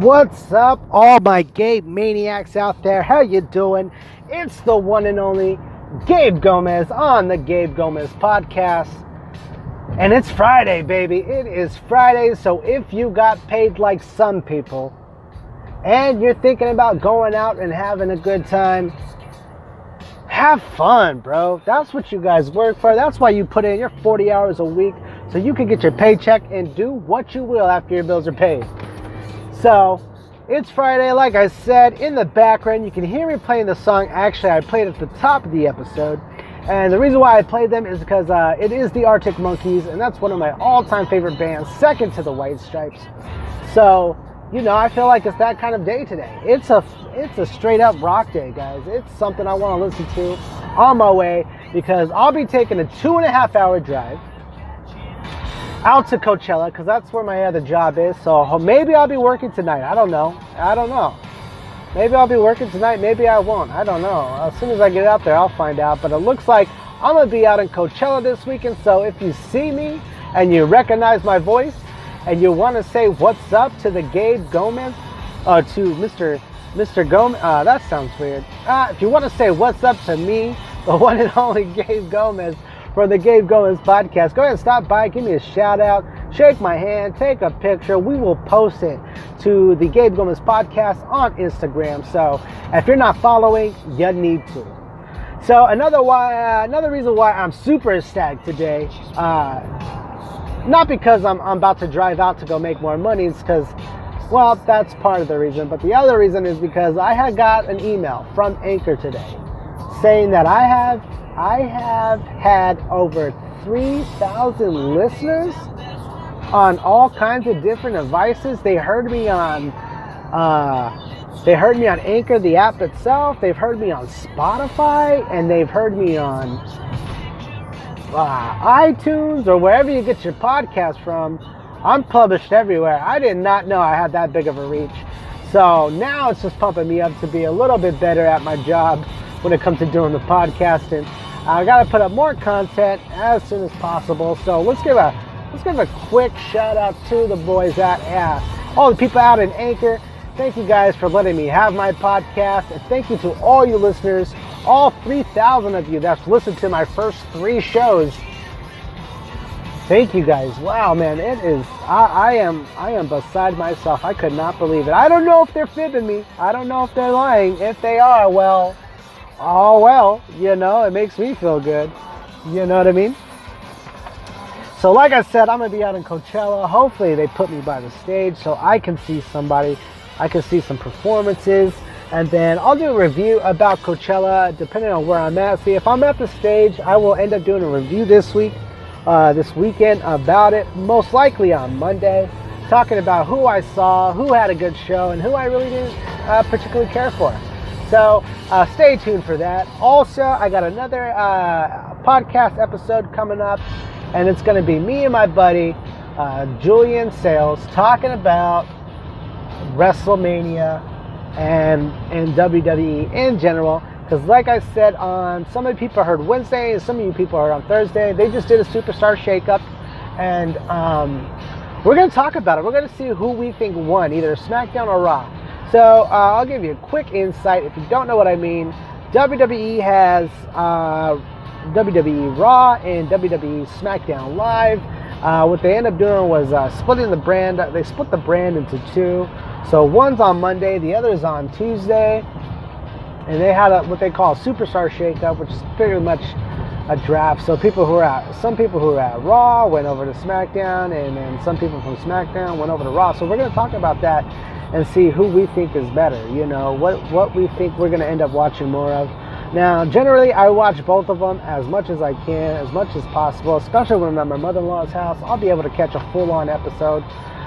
What's up, all my Gabe maniacs out there? How you doing? It's the one and only Gabe Gomez on the Gabe Gomez podcast. And it's Friday, baby. It is Friday, so if you got paid like some people and you're thinking about going out and having a good time, have fun, bro. That's what you guys work for. That's why you put in your 40 hours a week so you can get your paycheck and do what you will after your bills are paid. So, it's Friday, like I said, in the background, you can hear me playing the song. Actually, I played at the top of the episode. And the reason why I played them is because uh, it is the Arctic Monkeys, and that's one of my all time favorite bands, second to the White Stripes. So, you know, I feel like it's that kind of day today. It's a it's a straight up rock day, guys. It's something I want to listen to on my way because I'll be taking a two and a half hour drive out to Coachella because that's where my other job is. So maybe I'll be working tonight. I don't know. I don't know. Maybe I'll be working tonight. Maybe I won't. I don't know. As soon as I get out there, I'll find out. But it looks like I'm going to be out in Coachella this weekend. So if you see me and you recognize my voice and you want to say what's up to the Gabe Gomez, uh, to Mr. Mr. Gomez, uh, that sounds weird. Uh, if you want to say what's up to me, the one and only Gabe Gomez, for the Gabe Gomez podcast. Go ahead and stop by, give me a shout out, shake my hand, take a picture. We will post it to the Gabe Gomez podcast on Instagram. So if you're not following, you need to. So another why, uh, another reason why I'm super ecstatic today, uh, not because I'm, I'm about to drive out to go make more money, it's because, well, that's part of the reason. But the other reason is because I had got an email from Anchor today saying that I have I have had over 3,000 listeners on all kinds of different devices. They heard me on, uh, they heard me on Anchor, the app itself. They've heard me on Spotify, and they've heard me on uh, iTunes or wherever you get your podcast from. I'm published everywhere. I did not know I had that big of a reach. So now it's just pumping me up to be a little bit better at my job when it comes to doing the podcasting. I got to put up more content as soon as possible. So let's give a let's give a quick shout out to the boys at uh, all the people out in Anchor. Thank you guys for letting me have my podcast, and thank you to all you listeners, all 3,000 of you that's listened to my first three shows. Thank you guys. Wow, man, it is. I, I am. I am beside myself. I could not believe it. I don't know if they're fibbing me. I don't know if they're lying. If they are, well, oh well, you know, it makes me feel good. You know what I mean? So, like I said, I'm gonna be out in Coachella. Hopefully, they put me by the stage so I can see somebody. I can see some performances, and then I'll do a review about Coachella depending on where I'm at. See, if I'm at the stage, I will end up doing a review this week, uh, this weekend about it. Most likely on Monday, talking about who I saw, who had a good show, and who I really didn't uh, particularly care for. So uh, stay tuned for that. Also, I got another uh, podcast episode coming up, and it's going to be me and my buddy uh, Julian Sales talking about WrestleMania and and WWE in general. Because, like I said, on some of people heard Wednesday, and some of you people heard on Thursday. They just did a superstar shakeup, and um, we're going to talk about it. We're going to see who we think won, either SmackDown or Raw. So uh, I'll give you a quick insight. If you don't know what I mean, WWE has uh, WWE Raw and WWE SmackDown Live. Uh, what they end up doing was uh, splitting the brand. They split the brand into two. So one's on Monday, the other is on Tuesday, and they had a, what they call a superstar shakeup, which is pretty much a draft. So people who are at some people who are at Raw went over to SmackDown, and then some people from SmackDown went over to Raw. So we're going to talk about that and see who we think is better. You know, what what we think we're to end up watching more of. Now, generally, I watch both of them as much as I can, as much as possible, especially when I'm at my mother-in-law's house. I'll be able to catch a full-on episode.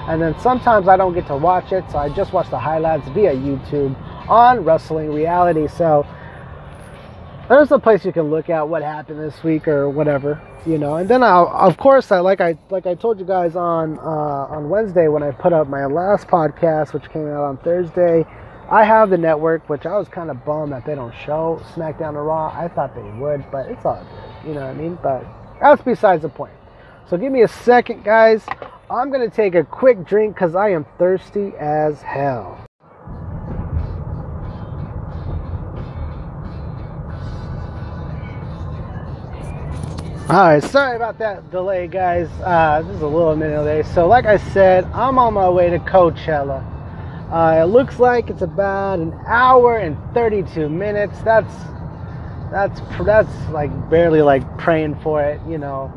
And then sometimes I don't get to watch it, so I just watch the highlights via YouTube on Wrestling Reality. So there's a place you can look at what happened this week or whatever, you know. And then I'll, of course, I like I like I told you guys on uh, on Wednesday when I put up my last podcast, which came out on Thursday. I have the network, which I was kind of bummed that they don't show SmackDown or Raw. I thought they would, but it's all good, you know what I mean. But that's besides the point. So give me a second, guys. I'm to take a quick drink because I am thirsty as hell. Alright, sorry about that delay, guys. Uh, this is a little minute delay. So, like I said, I'm on my way to Coachella. Uh, it looks like it's about an hour and 32 minutes. That's that's that's like barely like praying for it, you know.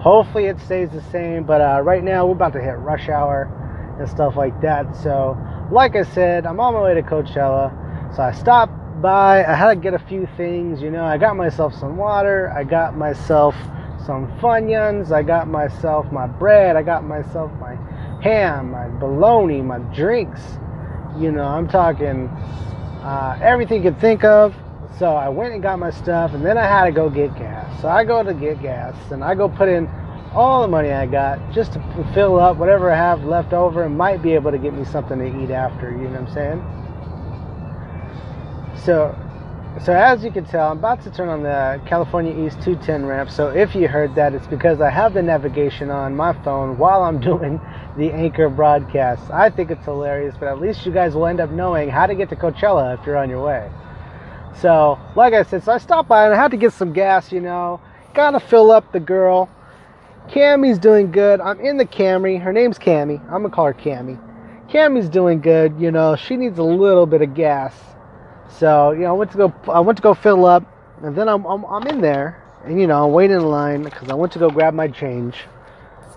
Hopefully it stays the same. But uh, right now we're about to hit rush hour and stuff like that. So, like I said, I'm on my way to Coachella. So I stopped by. I had to get a few things, you know. I got myself some water. I got myself some Funyuns. I got myself my bread. I got myself my ham, my bologna, my drinks. You know, I'm talking uh, everything you could think of. So I went and got my stuff, and then I had to go get gas. So I go to get gas, and I go put in all the money I got just to fill up whatever I have left over, and might be able to get me something to eat after. You know what I'm saying? So so as you can tell, I'm about to turn on the California East 210 ramp. So if you heard that, it's because I have the navigation on my phone while I'm doing the anchor broadcast. I think it's hilarious, but at least you guys will end up knowing how to get to Coachella if you're on your way. So, like I said, so I stopped by and I had to get some gas, you know. Gotta fill up the girl. Cammy's doing good. I'm in the Camry. Her name's Cammy. I'm gonna call her Cammy. Cammy's doing good, you know. She needs a little bit of gas so you know, I went to go. I went to go fill up, and then I'm I'm, I'm in there, and you know, I'm waiting in line because I went to go grab my change.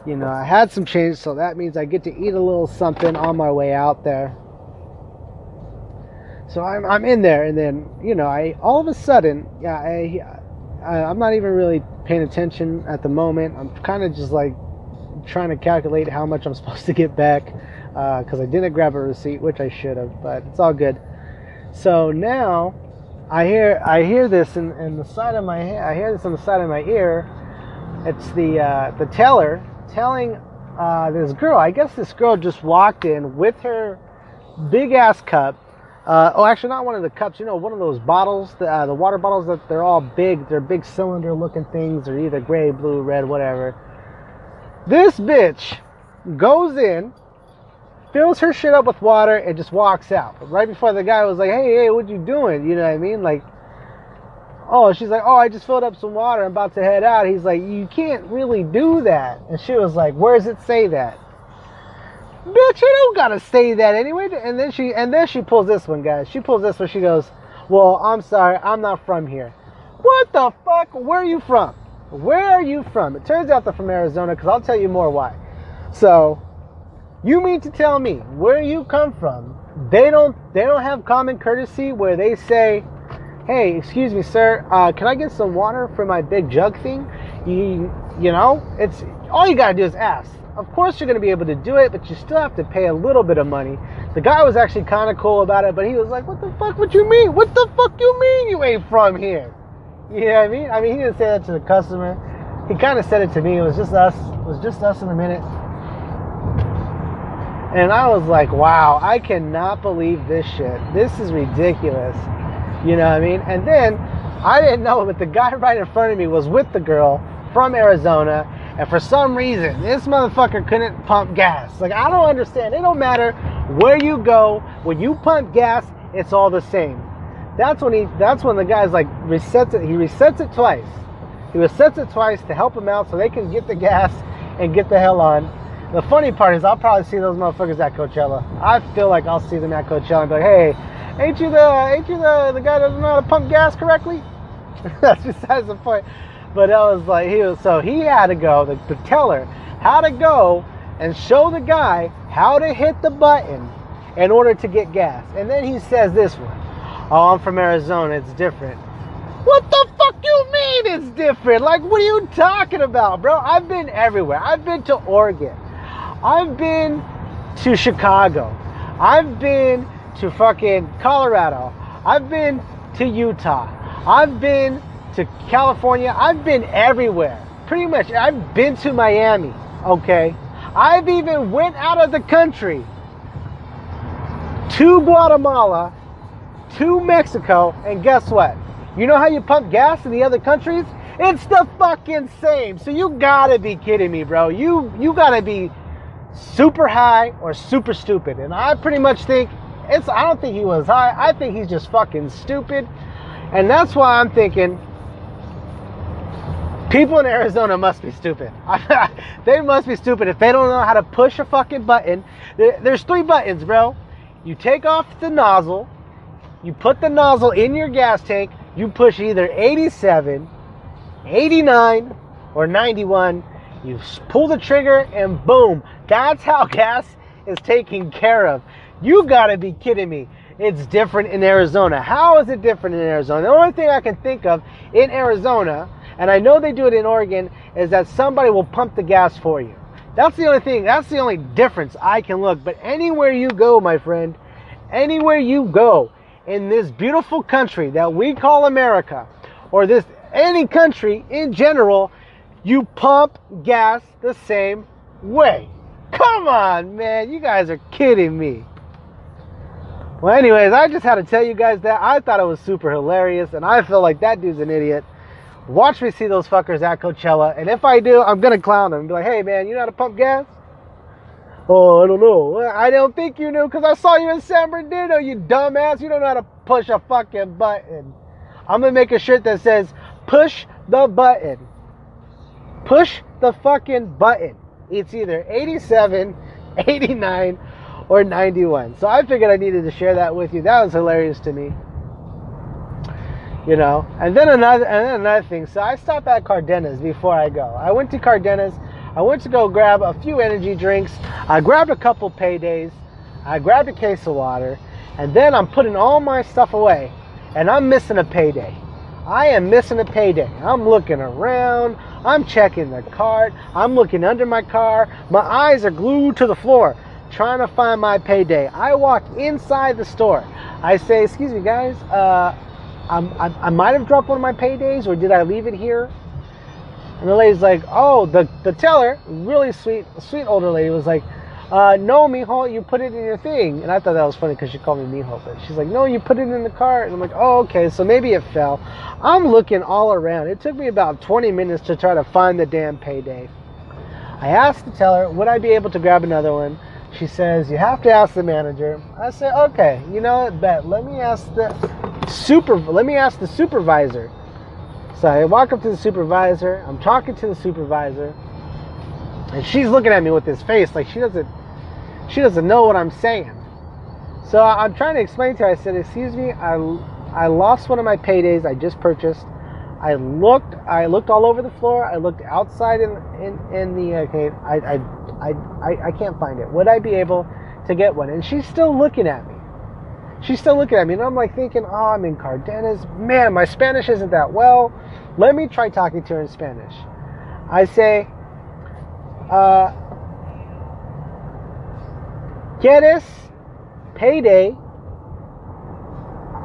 You know, I had some change, so that means I get to eat a little something on my way out there. So I'm I'm in there, and then you know, I all of a sudden, yeah, I, I I'm not even really paying attention at the moment. I'm kind of just like trying to calculate how much I'm supposed to get back because uh, I didn't grab a receipt, which I should have, but it's all good. So now I hear I hear this in, in the side of my I hear this on the side of my ear. It's the uh, the teller telling uh, this girl. I guess this girl just walked in with her big ass cup. Uh, oh, actually, not one of the cups. You know, one of those bottles, the, uh, the water bottles that they're all big. They're big cylinder looking things. They're either gray, blue, red, whatever. This bitch goes in fills her shit up with water and just walks out. Right before the guy was like, "Hey, hey, what you doing?" You know what I mean? Like, oh, she's like, "Oh, I just filled up some water. I'm about to head out." He's like, "You can't really do that." And she was like, "Where does it say that?" Bitch, you don't gotta say that anyway. And then she and then she pulls this one, guys. She pulls this one. She goes, "Well, I'm sorry, I'm not from here." What the fuck? Where are you from? Where are you from? It turns out they're from Arizona, because I'll tell you more why. So you mean to tell me where you come from, they don't they don't have common courtesy where they say, "Hey, excuse me, sir, uh, can I get some water for my big jug thing?" You you know, it's all you gotta do is ask. Of course, you're gonna be able to do it, but you still have to pay a little bit of money. The guy was actually kind of cool about it, but he was like, "What the fuck? What you mean? What the fuck you mean you ain't from here?" You know what I mean? I mean, he didn't say that to the customer. He kind of said it to me. It was just us. It was just us in a minute and I was like, wow, I cannot believe this shit. This is ridiculous. You know what I mean? And then I didn't know, but the guy right in front of me was with the girl from Arizona. And for some reason, this motherfucker couldn't pump gas. Like, I don't understand. It don't matter where you go. When you pump gas, it's all the same. That's when he, that's when the guy's like resets it. He resets it twice. He resets it twice to help him out so they can get the gas and get the hell on. The funny part is I'll probably see those motherfuckers at Coachella. I feel like I'll see them at Coachella and be like, hey, ain't you the ain't you the, the guy that doesn't know how to pump gas correctly? That's besides the point. But that was like he was so he had to go, the, the teller how to go and show the guy how to hit the button in order to get gas. And then he says this one. Oh, I'm from Arizona, it's different. What the fuck you mean it's different? Like what are you talking about, bro? I've been everywhere. I've been to Oregon. I've been to Chicago. I've been to fucking Colorado. I've been to Utah. I've been to California. I've been everywhere. Pretty much. I've been to Miami. Okay. I've even went out of the country to Guatemala, to Mexico, and guess what? You know how you pump gas in the other countries? It's the fucking same. So you gotta be kidding me, bro. You you gotta be super high or super stupid. And I pretty much think it's I don't think he was high. I think he's just fucking stupid. And that's why I'm thinking people in Arizona must be stupid. they must be stupid if they don't know how to push a fucking button. There's three buttons, bro. You take off the nozzle, you put the nozzle in your gas tank, you push either 87, 89, or 91. You pull the trigger and boom, that's how gas is taken care of. You gotta be kidding me. It's different in Arizona. How is it different in Arizona? The only thing I can think of in Arizona, and I know they do it in Oregon, is that somebody will pump the gas for you. That's the only thing, that's the only difference I can look. But anywhere you go, my friend, anywhere you go in this beautiful country that we call America, or this any country in general, you pump gas the same way. Come on, man. You guys are kidding me. Well, anyways, I just had to tell you guys that. I thought it was super hilarious, and I feel like that dude's an idiot. Watch me see those fuckers at Coachella, and if I do, I'm gonna clown them and be like, hey, man, you know how to pump gas? Oh, I don't know. I don't think you knew because I saw you in San Bernardino, you dumbass. You don't know how to push a fucking button. I'm gonna make a shirt that says, push the button. Push the fucking button. It's either 87, 89, or 91. So I figured I needed to share that with you. That was hilarious to me. You know, and then another and then another thing. So I stopped at Cardenas before I go. I went to Cardenas. I went to go grab a few energy drinks. I grabbed a couple paydays. I grabbed a case of water, and then I'm putting all my stuff away, and I'm missing a payday. I am missing a payday. I'm looking around. I'm checking the cart. I'm looking under my car. My eyes are glued to the floor trying to find my payday. I walk inside the store. I say, Excuse me, guys, uh, I, I might have dropped one of my paydays, or did I leave it here? And the lady's like, Oh, the, the teller, really sweet, sweet older lady, was like, uh, no, mijo, you put it in your thing. And I thought that was funny because she called me mijo. But she's like, no, you put it in the cart. And I'm like, oh, okay, so maybe it fell. I'm looking all around. It took me about 20 minutes to try to find the damn payday. I asked the teller, would I be able to grab another one? She says, you have to ask the manager. I said, okay, you know what, bet. Let me ask the super, let me ask the supervisor. So I walk up to the supervisor. I'm talking to the supervisor. And she's looking at me with this face like she doesn't she doesn't know what I'm saying. So I'm trying to explain to her. I said, "Excuse me, I I lost one of my paydays I just purchased. I looked I looked all over the floor. I looked outside in in, in the okay. I, I I I I can't find it. Would I be able to get one?" And she's still looking at me. She's still looking at me, and I'm like thinking, "Oh, I'm in Cardenas. Man, my Spanish isn't that well. Let me try talking to her in Spanish." I say, uh, ¿Quieres payday?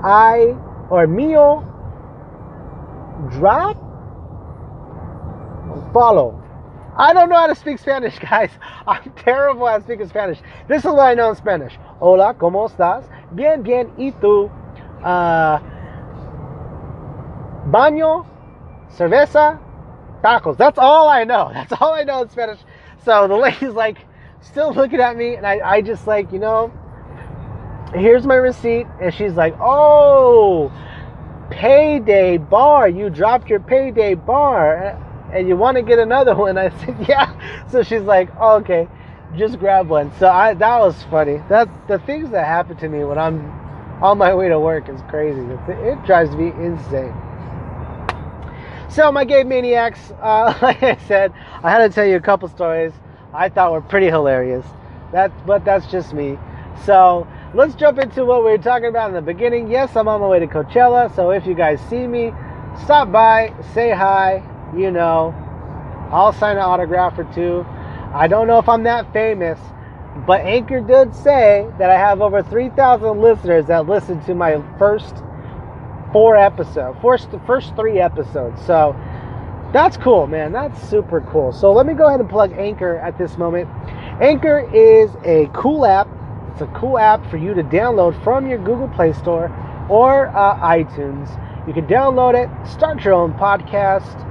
I or mío drop? Follow. I don't know how to speak Spanish, guys. I'm terrible at speaking Spanish. This is what I know in Spanish. Hola, ¿cómo estás? Bien, bien. ¿Y tú? Uh, baño, cerveza, tacos. That's all I know. That's all I know in Spanish. So the lady's like, still looking at me, and I, I just like, you know, here's my receipt. And she's like, oh, payday bar. You dropped your payday bar and you want to get another one. I said, yeah. So she's like, oh, okay, just grab one. So I, that was funny. That's the things that happen to me when I'm on my way to work is crazy. It drives me insane. So my Gabe maniacs, uh, like I said, I had to tell you a couple stories. I thought were pretty hilarious. That, but that's just me. So let's jump into what we were talking about in the beginning. Yes, I'm on my way to Coachella. So if you guys see me, stop by, say hi. You know, I'll sign an autograph or two. I don't know if I'm that famous, but Anchor did say that I have over 3,000 listeners that listened to my first four episodes, first, first three episodes. So that's cool, man. That's super cool. So let me go ahead and plug Anchor at this moment. Anchor is a cool app. It's a cool app for you to download from your Google Play Store or uh, iTunes. You can download it, start your own podcast.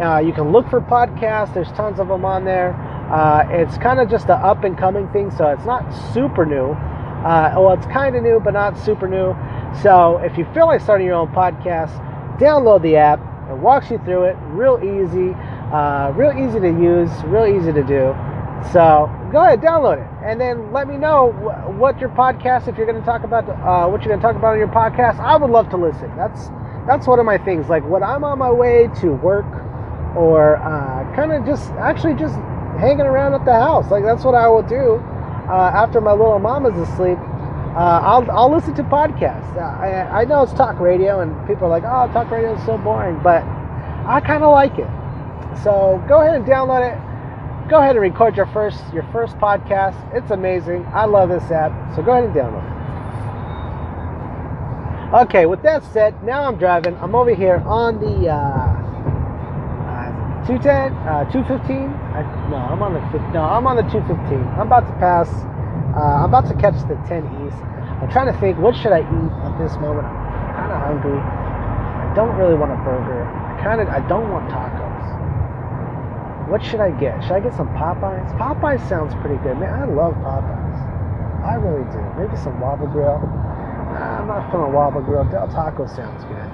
Uh, you can look for podcasts. There's tons of them on there. Uh, it's kind of just an up and coming thing, so it's not super new. Uh, well, it's kind of new, but not super new. So if you feel like starting your own podcast, download the app. It walks you through it, real easy, uh, real easy to use, real easy to do. So go ahead, download it, and then let me know wh- what your podcast. If you're going to talk about uh, what you're going to talk about on your podcast, I would love to listen. That's that's one of my things. Like when I'm on my way to work, or uh, kind of just actually just hanging around at the house. Like that's what I will do uh, after my little mama's asleep. Uh, I'll, I'll listen to podcasts. Uh, I, I know it's talk radio, and people are like, "Oh, talk radio is so boring," but I kind of like it. So go ahead and download it go ahead and record your first your first podcast. It's amazing. I love this app. So go ahead and download it. Okay, with that said, now I'm driving. I'm over here on the uh, uh, 210, uh, 215. I, no, I'm on the no, I'm on the 215. I'm about to pass. Uh, I'm about to catch the 10 East. I'm trying to think, what should I eat at this moment? I'm kind of hungry. I don't really want a burger. I kind of I don't want tacos. What should I get? Should I get some Popeyes? Popeyes sounds pretty good. Man, I love Popeyes. I really do. Maybe some WaBa Grill. Nah, I'm not feeling WaBa Grill. Del Taco sounds good.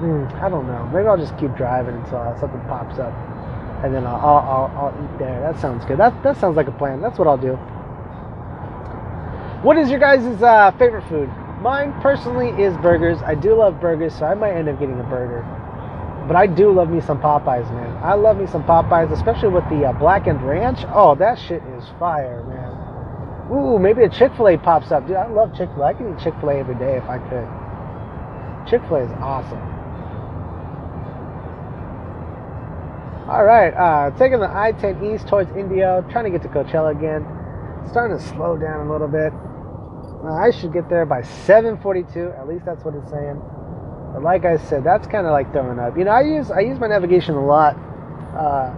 Mm, I don't know. Maybe I'll just keep driving until something pops up, and then I'll, I'll, I'll, I'll eat there. That sounds good. That that sounds like a plan. That's what I'll do. What is your guys' uh, favorite food? Mine personally is burgers. I do love burgers, so I might end up getting a burger. But I do love me some Popeyes, man. I love me some Popeyes, especially with the uh, blackened ranch. Oh, that shit is fire, man. Ooh, maybe a Chick Fil A pops up, dude. I love Chick Fil A. I can eat Chick Fil A every day if I could. Chick Fil A is awesome. All right, uh, taking the I-10 east towards Indio, trying to get to Coachella again. Starting to slow down a little bit. I should get there by 7:42. At least that's what it's saying. But like I said, that's kind of like throwing up. You know, I use I use my navigation a lot. Uh,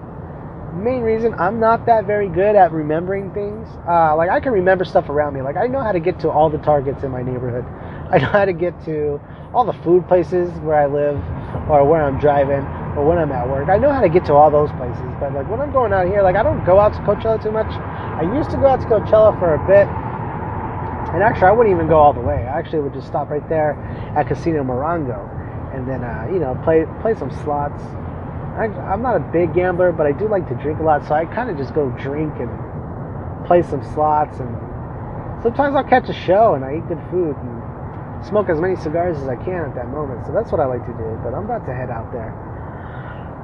main reason I'm not that very good at remembering things. Uh, like I can remember stuff around me. Like I know how to get to all the targets in my neighborhood. I know how to get to all the food places where I live, or where I'm driving, or when I'm at work. I know how to get to all those places. But like when I'm going out here, like I don't go out to Coachella too much. I used to go out to Coachella for a bit. And actually, I wouldn't even go all the way. I actually would just stop right there at Casino Morongo, and then uh, you know play play some slots. I, I'm not a big gambler, but I do like to drink a lot, so I kind of just go drink and play some slots. And sometimes I'll catch a show and I eat good food and smoke as many cigars as I can at that moment. So that's what I like to do. But I'm about to head out there.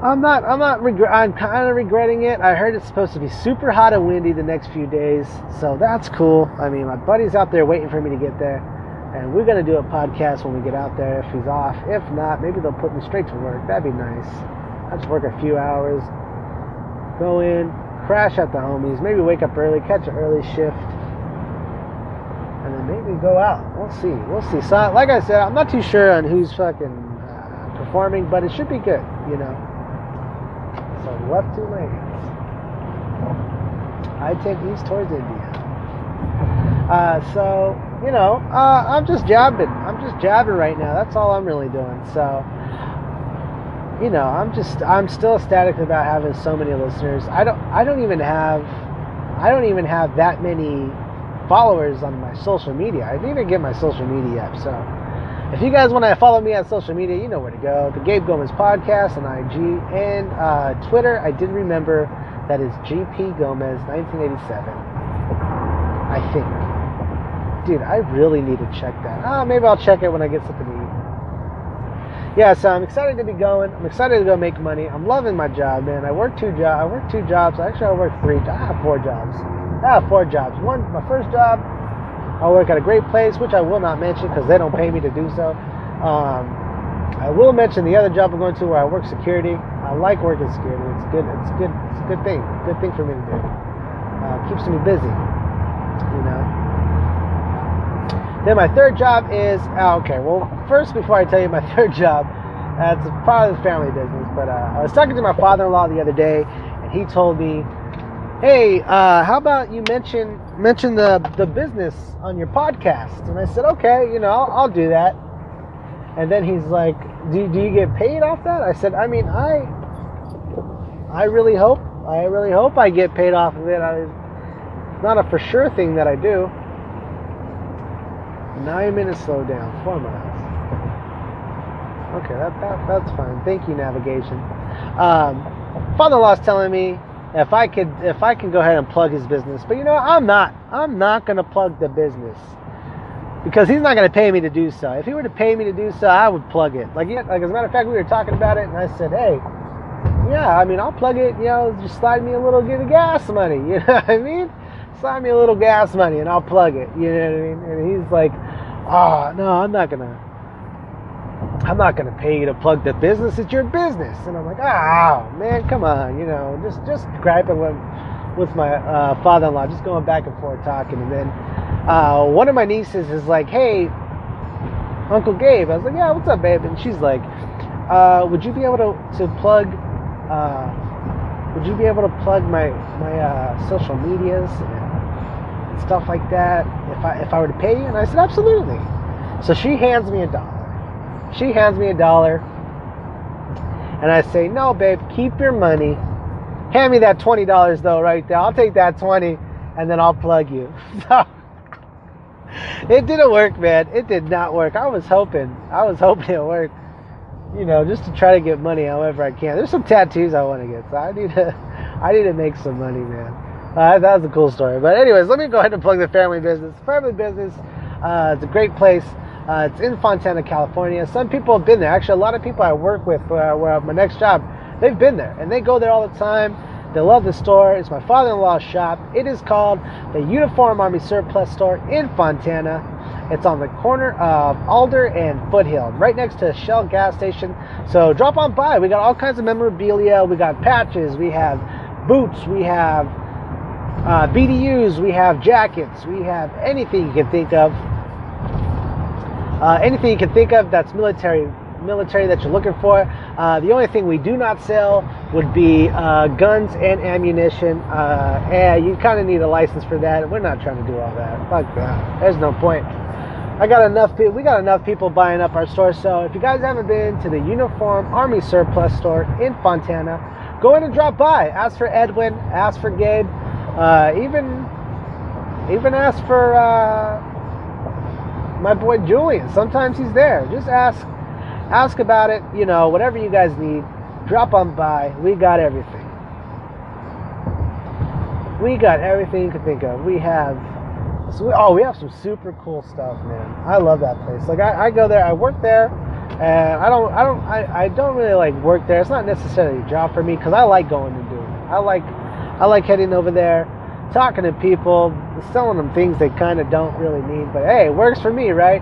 I'm not. I'm not. I'm kind of regretting it. I heard it's supposed to be super hot and windy the next few days, so that's cool. I mean, my buddy's out there waiting for me to get there, and we're gonna do a podcast when we get out there if he's off. If not, maybe they'll put me straight to work. That'd be nice. I just work a few hours, go in, crash at the homies, maybe wake up early, catch an early shift, and then maybe go out. We'll see. We'll see. So, like I said, I'm not too sure on who's fucking uh, performing, but it should be good. You know. So left two lanes. I take east towards Indio. Uh, so you know, uh, I'm just jabbing. I'm just jabbing right now. That's all I'm really doing. So you know, I'm just I'm still ecstatic about having so many listeners. I don't I don't even have I don't even have that many followers on my social media. I didn't even get my social media up. So if you guys want to follow me on social media, you know where to go. The Gabe Gomez Podcast on IG and uh, Twitter. I did remember that is GP Gomez 1987. I think. Dude, I really need to check that. Ah, maybe I'll check it when I get something to eat. Yeah, so I'm excited to be going. I'm excited to go make money. I'm loving my job, man. I work two jobs. I work two jobs. Actually, I work three. I have four jobs. I have four jobs. One, my first job, I work at a great place, which I will not mention because they don't pay me to do so. Um, I will mention the other job I'm going to where I work security. I like working security. It's good. It's good. It's a good thing. Good thing for me to do. Uh, keeps me busy. You know. Then my third job is oh, okay. Well, first before I tell you my third job, that's probably the family business. But uh, I was talking to my father-in-law the other day, and he told me, "Hey, uh, how about you mention mention the the business on your podcast?" And I said, "Okay, you know, I'll, I'll do that." And then he's like, do, "Do you get paid off that?" I said, "I mean, I I really hope I really hope I get paid off of it. I, it's not a for sure thing that I do. Nine minutes slow down, four miles. Okay, that, that that's fine. Thank you, navigation. Um, father-in-law's telling me if I could if I can go ahead and plug his business, but you know I'm not. I'm not gonna plug the business because he's not gonna pay me to do so. If he were to pay me to do so, I would plug it. Like, like as a matter of fact, we were talking about it, and I said, hey, yeah, I mean, I'll plug it. You know, just slide me a little get of gas money. You know what I mean? Slide me a little gas money, and I'll plug it. You know what I mean? And he's like, oh no, I'm not gonna. I'm not gonna pay you to plug the business. It's your business. And I'm like, ah, oh, man, come on, you know, just just griping with with my uh, father-in-law, just going back and forth talking. And then uh, one of my nieces is like, hey, Uncle Gabe. I was like, yeah, what's up, babe? And she's like, uh, would you be able to to plug? Uh, would you be able to plug my my uh, social medias and stuff like that if I if I were to pay you? And I said, absolutely. So she hands me a dollar. She hands me a dollar. And I say, no, babe, keep your money. Hand me that $20 though, right there. I'll take that 20 and then I'll plug you. It didn't work, man. It did not work. I was hoping. I was hoping it worked. You know, just to try to get money however I can. There's some tattoos I want to get, so I need to I need to make some money, man. Uh, that was a cool story. But anyways, let me go ahead and plug the family business. Family business, uh, it's a great place. Uh, it's in Fontana, California. Some people have been there. Actually, a lot of people I work with uh, where my next job, they've been there and they go there all the time. They love the store. It's my father-in-law's shop. It is called the Uniform Army Surplus Store in Fontana. It's on the corner of Alder and Foothill, right next to Shell gas station. So drop on by. We got all kinds of memorabilia. We got patches. We have boots. We have uh, BDUs. We have jackets. We have anything you can think of uh, anything you can think of that's military military that you're looking for. Uh, the only thing we do not sell would be uh, guns and ammunition. Uh, and you kind of need a license for that. We're not trying to do all that. Fuck that. There's no point. I got enough people. We got enough people buying up our store. So if you guys haven't been to the Uniform Army Surplus store in Fontana, go in and drop by. Ask for Edwin. Ask for Gabe. Uh, even even ask for uh, my boy Julian. Sometimes he's there. Just ask ask about it, you know, whatever you guys need. Drop on by. We got everything. We got everything you can think of. We have so we, oh, we have some super cool stuff, man. I love that place. Like I, I go there, I work there, and I don't, I don't, I, I don't really like work there. It's not necessarily a job for me because I like going and doing it. I like, I like heading over there, talking to people, selling them things they kind of don't really need. But hey, it works for me, right?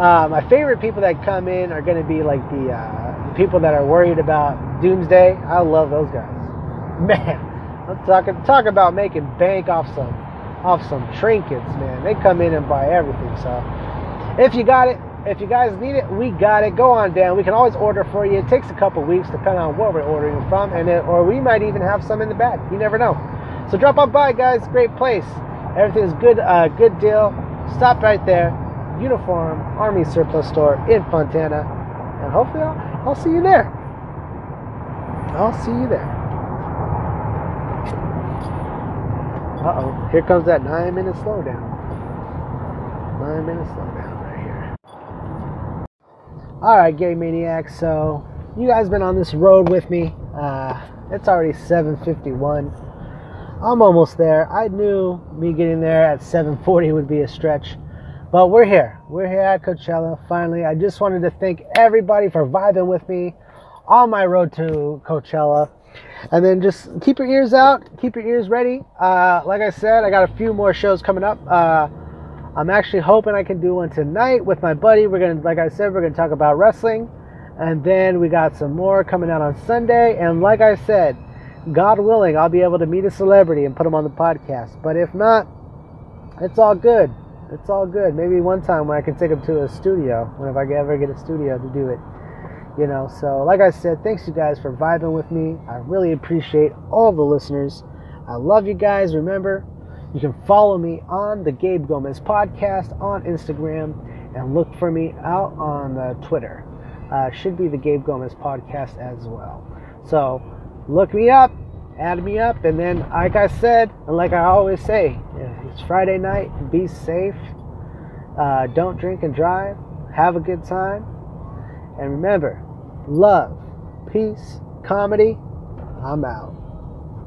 Uh, my favorite people that come in are going to be like the, uh, people that are worried about doomsday. I love those guys. Man, let's talk talk about making bank off some off some trinkets, man. They come in and buy everything. So if you got it, if you guys need it, we got it. Go on down. We can always order for you. It takes a couple weeks depending on where we're ordering from, and it, or we might even have some in the back. You never know. So drop on by, guys. Great place. Everything's good. Uh, good deal. Stop right there. Uniform Army Surplus Store in Fontana, and hopefully I'll, I'll see you there. I'll see you there. Uh oh, here comes that nine minute slowdown. Nine minute slowdown right here. Alright, Gabe Maniacs, so you guys been on this road with me. Uh, it's already 751. I'm almost there. I knew me getting there at 740 would be a stretch. But we're here. We're here at Coachella finally. I just wanted to thank everybody for vibing with me on my road to Coachella. And then just keep your ears out, keep your ears ready. Uh, like I said, I got a few more shows coming up. Uh, I'm actually hoping I can do one tonight with my buddy. We're gonna, like I said, we're gonna talk about wrestling, and then we got some more coming out on Sunday. And like I said, God willing, I'll be able to meet a celebrity and put them on the podcast. But if not, it's all good. It's all good. Maybe one time when I can take them to a studio, when if I ever get a studio to do it you know so like i said thanks you guys for vibing with me i really appreciate all the listeners i love you guys remember you can follow me on the gabe gomez podcast on instagram and look for me out on uh, twitter uh, should be the gabe gomez podcast as well so look me up add me up. And then, like I said, and like I always say, it's Friday night. Be safe. Uh, don't drink and drive. Have a good time. And remember, love, peace, comedy. I'm out.